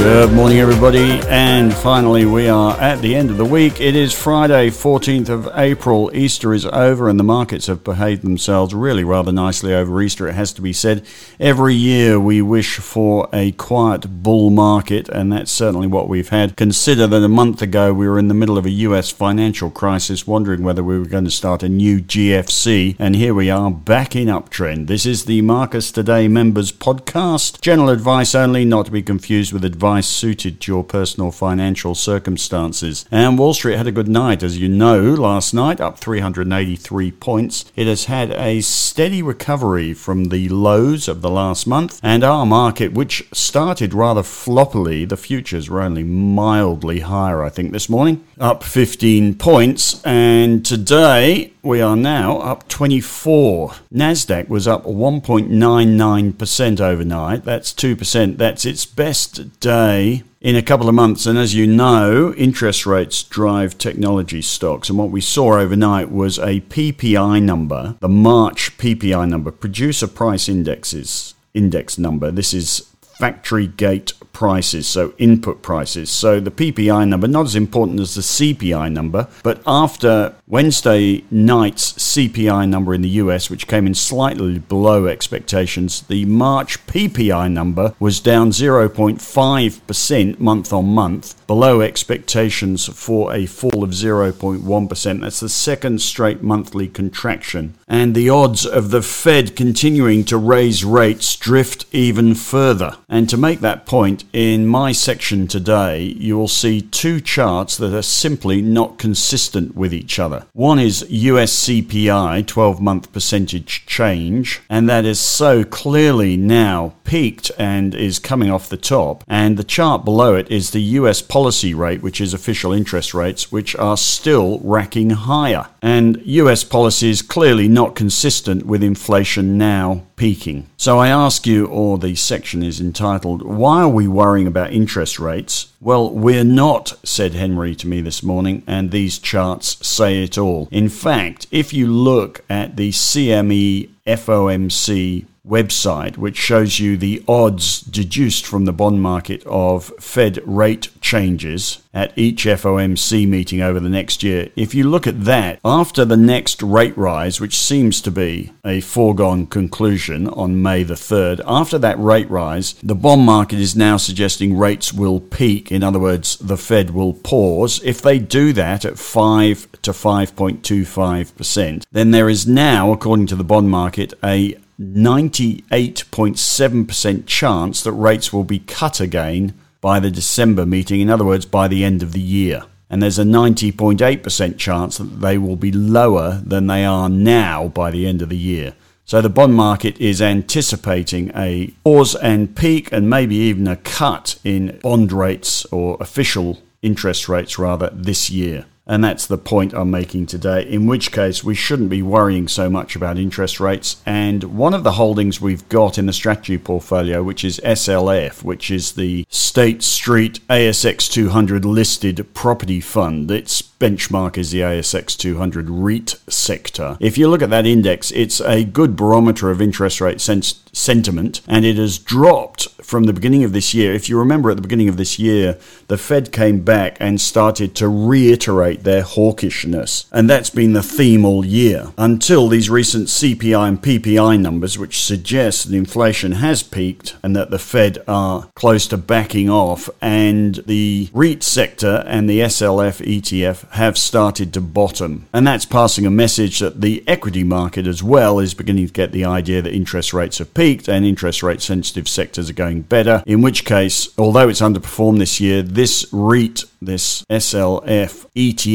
Good morning, everybody. And finally, we are at the end of the week. It is Friday, 14th of April. Easter is over, and the markets have behaved themselves really rather nicely over Easter, it has to be said. Every year, we wish for a quiet bull market, and that's certainly what we've had. Consider that a month ago, we were in the middle of a US financial crisis, wondering whether we were going to start a new GFC, and here we are back in uptrend. This is the Marcus Today Members Podcast. General advice only, not to be confused with advice advice suited to your personal financial circumstances. And Wall Street had a good night, as you know, last night, up 383 points. It has had a steady recovery from the lows of the last month, and our market, which started rather floppily, the futures were only mildly higher, I think, this morning, up 15 points. And today, we are now up 24. Nasdaq was up 1.99% overnight. That's 2%. That's its best day in a couple of months. And as you know, interest rates drive technology stocks. And what we saw overnight was a PPI number, the March PPI number, producer price indexes index number. This is factory gate prices, so input prices. So the PPI number, not as important as the CPI number, but after Wednesday night's CPI number in the US, which came in slightly below expectations, the March PPI number was down 0.5% month on month, below expectations for a fall of 0.1%. That's the second straight monthly contraction. And the odds of the Fed continuing to raise rates drift even further. And to make that point, in my section today, you will see two charts that are simply not consistent with each other. One is US CPI, 12 month percentage change, and that is so clearly now peaked and is coming off the top. And the chart below it is the US policy rate, which is official interest rates, which are still racking higher. And US policy is clearly not consistent with inflation now peaking. So I ask you, or the section is entitled, Why are we worrying about interest rates? Well, we're not, said Henry to me this morning, and these charts say it all. In fact, if you look at the CME FOMC website, which shows you the odds deduced from the bond market of Fed rate changes at each FOMC meeting over the next year. If you look at that, after the next rate rise, which seems to be a foregone conclusion on May the 3rd, after that rate rise, the bond market is now suggesting rates will peak. In other words, the Fed will pause. If they do that at 5 to 5.25%, then there is now, according to the bond market, a 98.7% chance that rates will be cut again by the December meeting, in other words, by the end of the year. And there's a 90.8% chance that they will be lower than they are now by the end of the year. So the bond market is anticipating a pause and peak and maybe even a cut in bond rates or official interest rates rather this year. And that's the point I'm making today, in which case we shouldn't be worrying so much about interest rates. And one of the holdings we've got in the strategy portfolio, which is SLF, which is the State Street ASX 200 listed property fund, its benchmark is the ASX 200 REIT sector. If you look at that index, it's a good barometer of interest rate sens- sentiment, and it has dropped from the beginning of this year. If you remember at the beginning of this year, the Fed came back and started to reiterate their hawkishness. And that's been the theme all year until these recent CPI and PPI numbers, which suggest that inflation has peaked and that the Fed are close to backing off. And the REIT sector and the SLF ETF have started to bottom. And that's passing a message that the equity market as well is beginning to get the idea that interest rates have peaked and interest rate sensitive sectors are going better. In which case, although it's underperformed this year, this REIT, this SLF ETF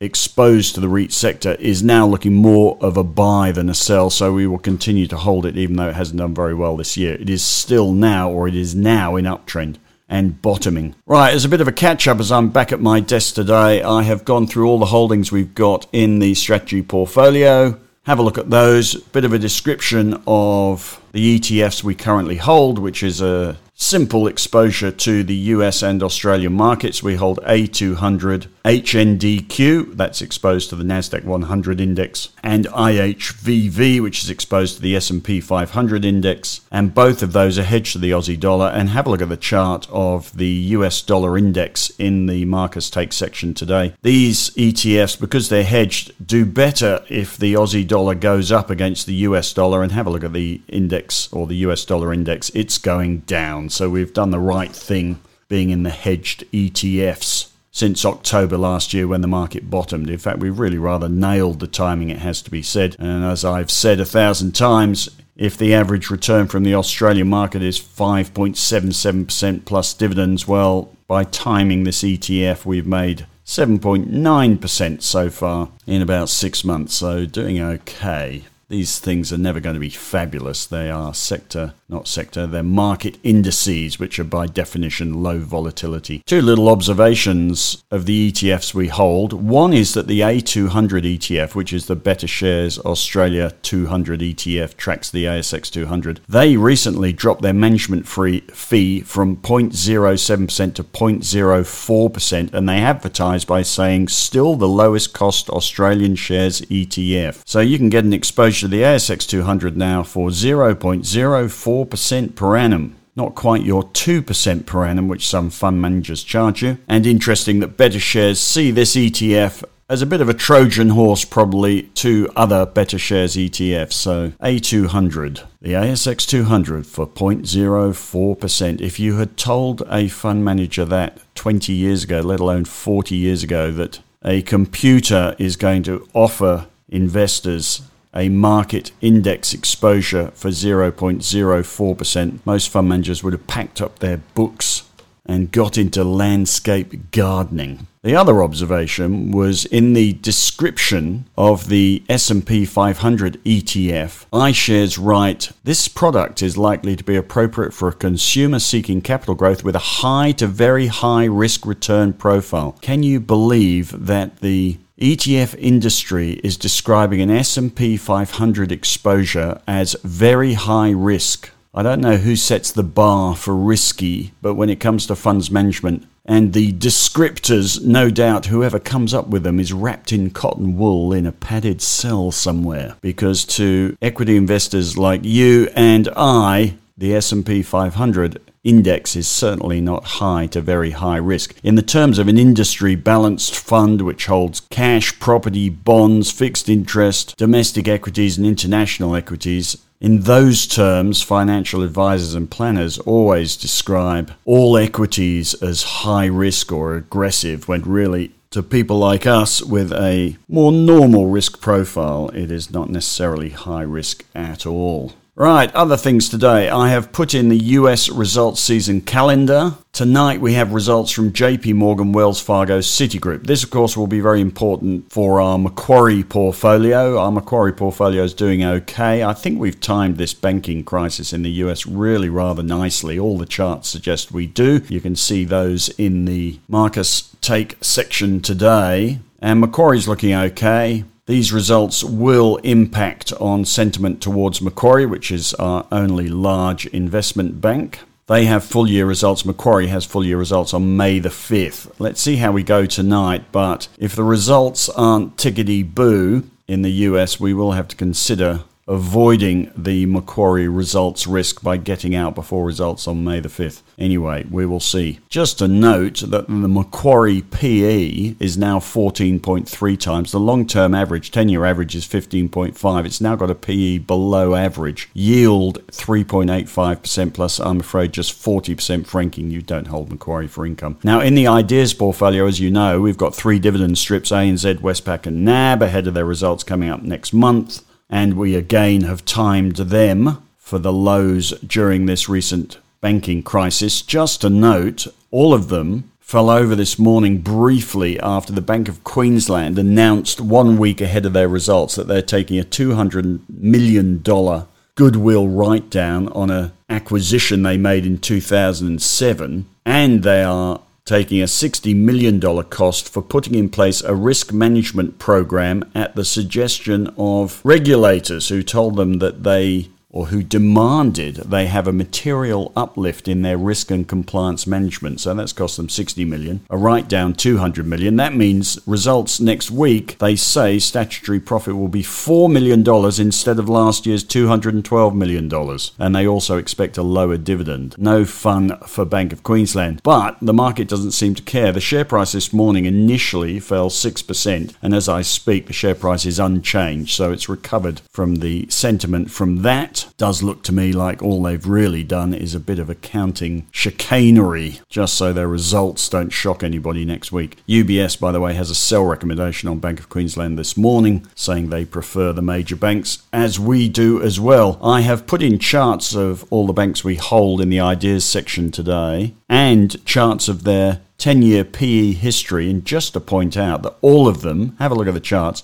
exposed to the REIT sector is now looking more of a buy than a sell. So we will continue to hold it even though it hasn't done very well this year. It is still now, or it is now in uptrend and bottoming. Right, as a bit of a catch up, as I'm back at my desk today, I have gone through all the holdings we've got in the strategy portfolio have a look at those. Bit of a description of the ETFs we currently hold, which is a simple exposure to the US and Australian markets. We hold A200 HNDQ, that's exposed to the Nasdaq 100 index, and IHVV, which is exposed to the S&P 500 index, and both of those are hedged to the Aussie dollar. And have a look at the chart of the US dollar index in the Marcus Take section today. These ETFs, because they're hedged, do better if the Aussie dollar goes up against the US dollar. And have a look at the index or the US dollar index; it's going down. So we've done the right thing being in the hedged ETFs since October last year when the market bottomed. In fact, we've really rather nailed the timing, it has to be said. And as I've said a thousand times, if the average return from the Australian market is 5.77% plus dividends, well, by timing this ETF, we've made 7.9% so far in about six months, so doing okay. These things are never going to be fabulous. They are sector, not sector, they're market indices, which are by definition low volatility. Two little observations of the ETFs we hold. One is that the A200 ETF, which is the BetaShares Australia 200 ETF, tracks the ASX 200. They recently dropped their management fee from 0.07% to 0.04%, and they advertise by saying still the lowest cost Australian shares ETF. So you can get an exposure to the ASX 200 now for 0.04% per annum. Not quite your 2% per annum, which some fund managers charge you. And interesting that BetaShares see this ETF as a bit of a Trojan horse, probably, to other BetaShares ETFs. So A200, the ASX 200 for 0.04%. If you had told a fund manager that 20 years ago, let alone 40 years ago, that a computer is going to offer investors a market index exposure for 0.04%, most fund managers would have packed up their books and got into landscape gardening. The other observation was in the description of the S&P 500 ETF. iShares write, this product is likely to be appropriate for a consumer seeking capital growth with a high to very high risk return profile. Can you believe that the ETF industry is describing an S&P 500 exposure as very high risk. I don't know who sets the bar for risky, but when it comes to funds management and the descriptors, no doubt whoever comes up with them is wrapped in cotton wool in a padded cell somewhere because to equity investors like you and I, the S&P 500 index is certainly not high to very high risk. In the terms of an industry balanced fund which holds cash, property, bonds, fixed interest, domestic equities, and international equities, in those terms, financial advisors and planners always describe all equities as high risk or aggressive when really to people like us with a more normal risk profile, it is not necessarily high risk at all. Right, other things today. I have put in the US results season calendar. Tonight we have results from JP Morgan, Wells Fargo, Citigroup. This, of course, will be very important for our Macquarie portfolio. Our Macquarie portfolio is doing okay. I think we've timed this banking crisis in the US really rather nicely. All the charts suggest we do. You can see those in the Marcus Take section today. And Macquarie's looking okay. These results will impact on sentiment towards Macquarie, which is our only large investment bank. They have full year results. Macquarie has full year results on May the 5th. Let's see how we go tonight. But if the results aren't tickety boo in the US, we will have to consider avoiding the Macquarie results risk by getting out before results on May the 5th. Anyway, we will see. Just a note that the Macquarie PE is now 14.3 times. The long term average, 10 year average, is 15.5. It's now got a PE below average. Yield 3.85% plus, I'm afraid, just 40% franking. You don't hold Macquarie for income. Now, in the ideas portfolio, as you know, we've got three dividend strips ANZ, Westpac, and NAB ahead of their results coming up next month and we again have timed them for the lows during this recent banking crisis. Just a note, all of them fell over this morning briefly after the Bank of Queensland announced one week ahead of their results that they're taking a $200 million goodwill write down on an acquisition they made in 2007 and they are taking a $60 million cost for putting in place a risk management program at the suggestion of regulators who told them that they or who demanded they have a material uplift in their risk and compliance management. So that's cost them 60 million. A write down 200 million. That means results next week, they say statutory profit will be $4 million instead of last year's $212 million. And they also expect a lower dividend. No fun for Bank of Queensland. But the market doesn't seem to care. The share price this morning initially fell 6%. And as I speak, the share price is unchanged. So it's recovered from the sentiment from that. Does look to me like all they've really done is a bit of accounting chicanery just so their results don't shock anybody next week. UBS, by the way, has a sell recommendation on Bank of Queensland this morning saying they prefer the major banks, as we do as well. I have put in charts of all the banks we hold in the ideas section today and charts of their 10 year PE history. And just to point out that all of them, have a look at the charts,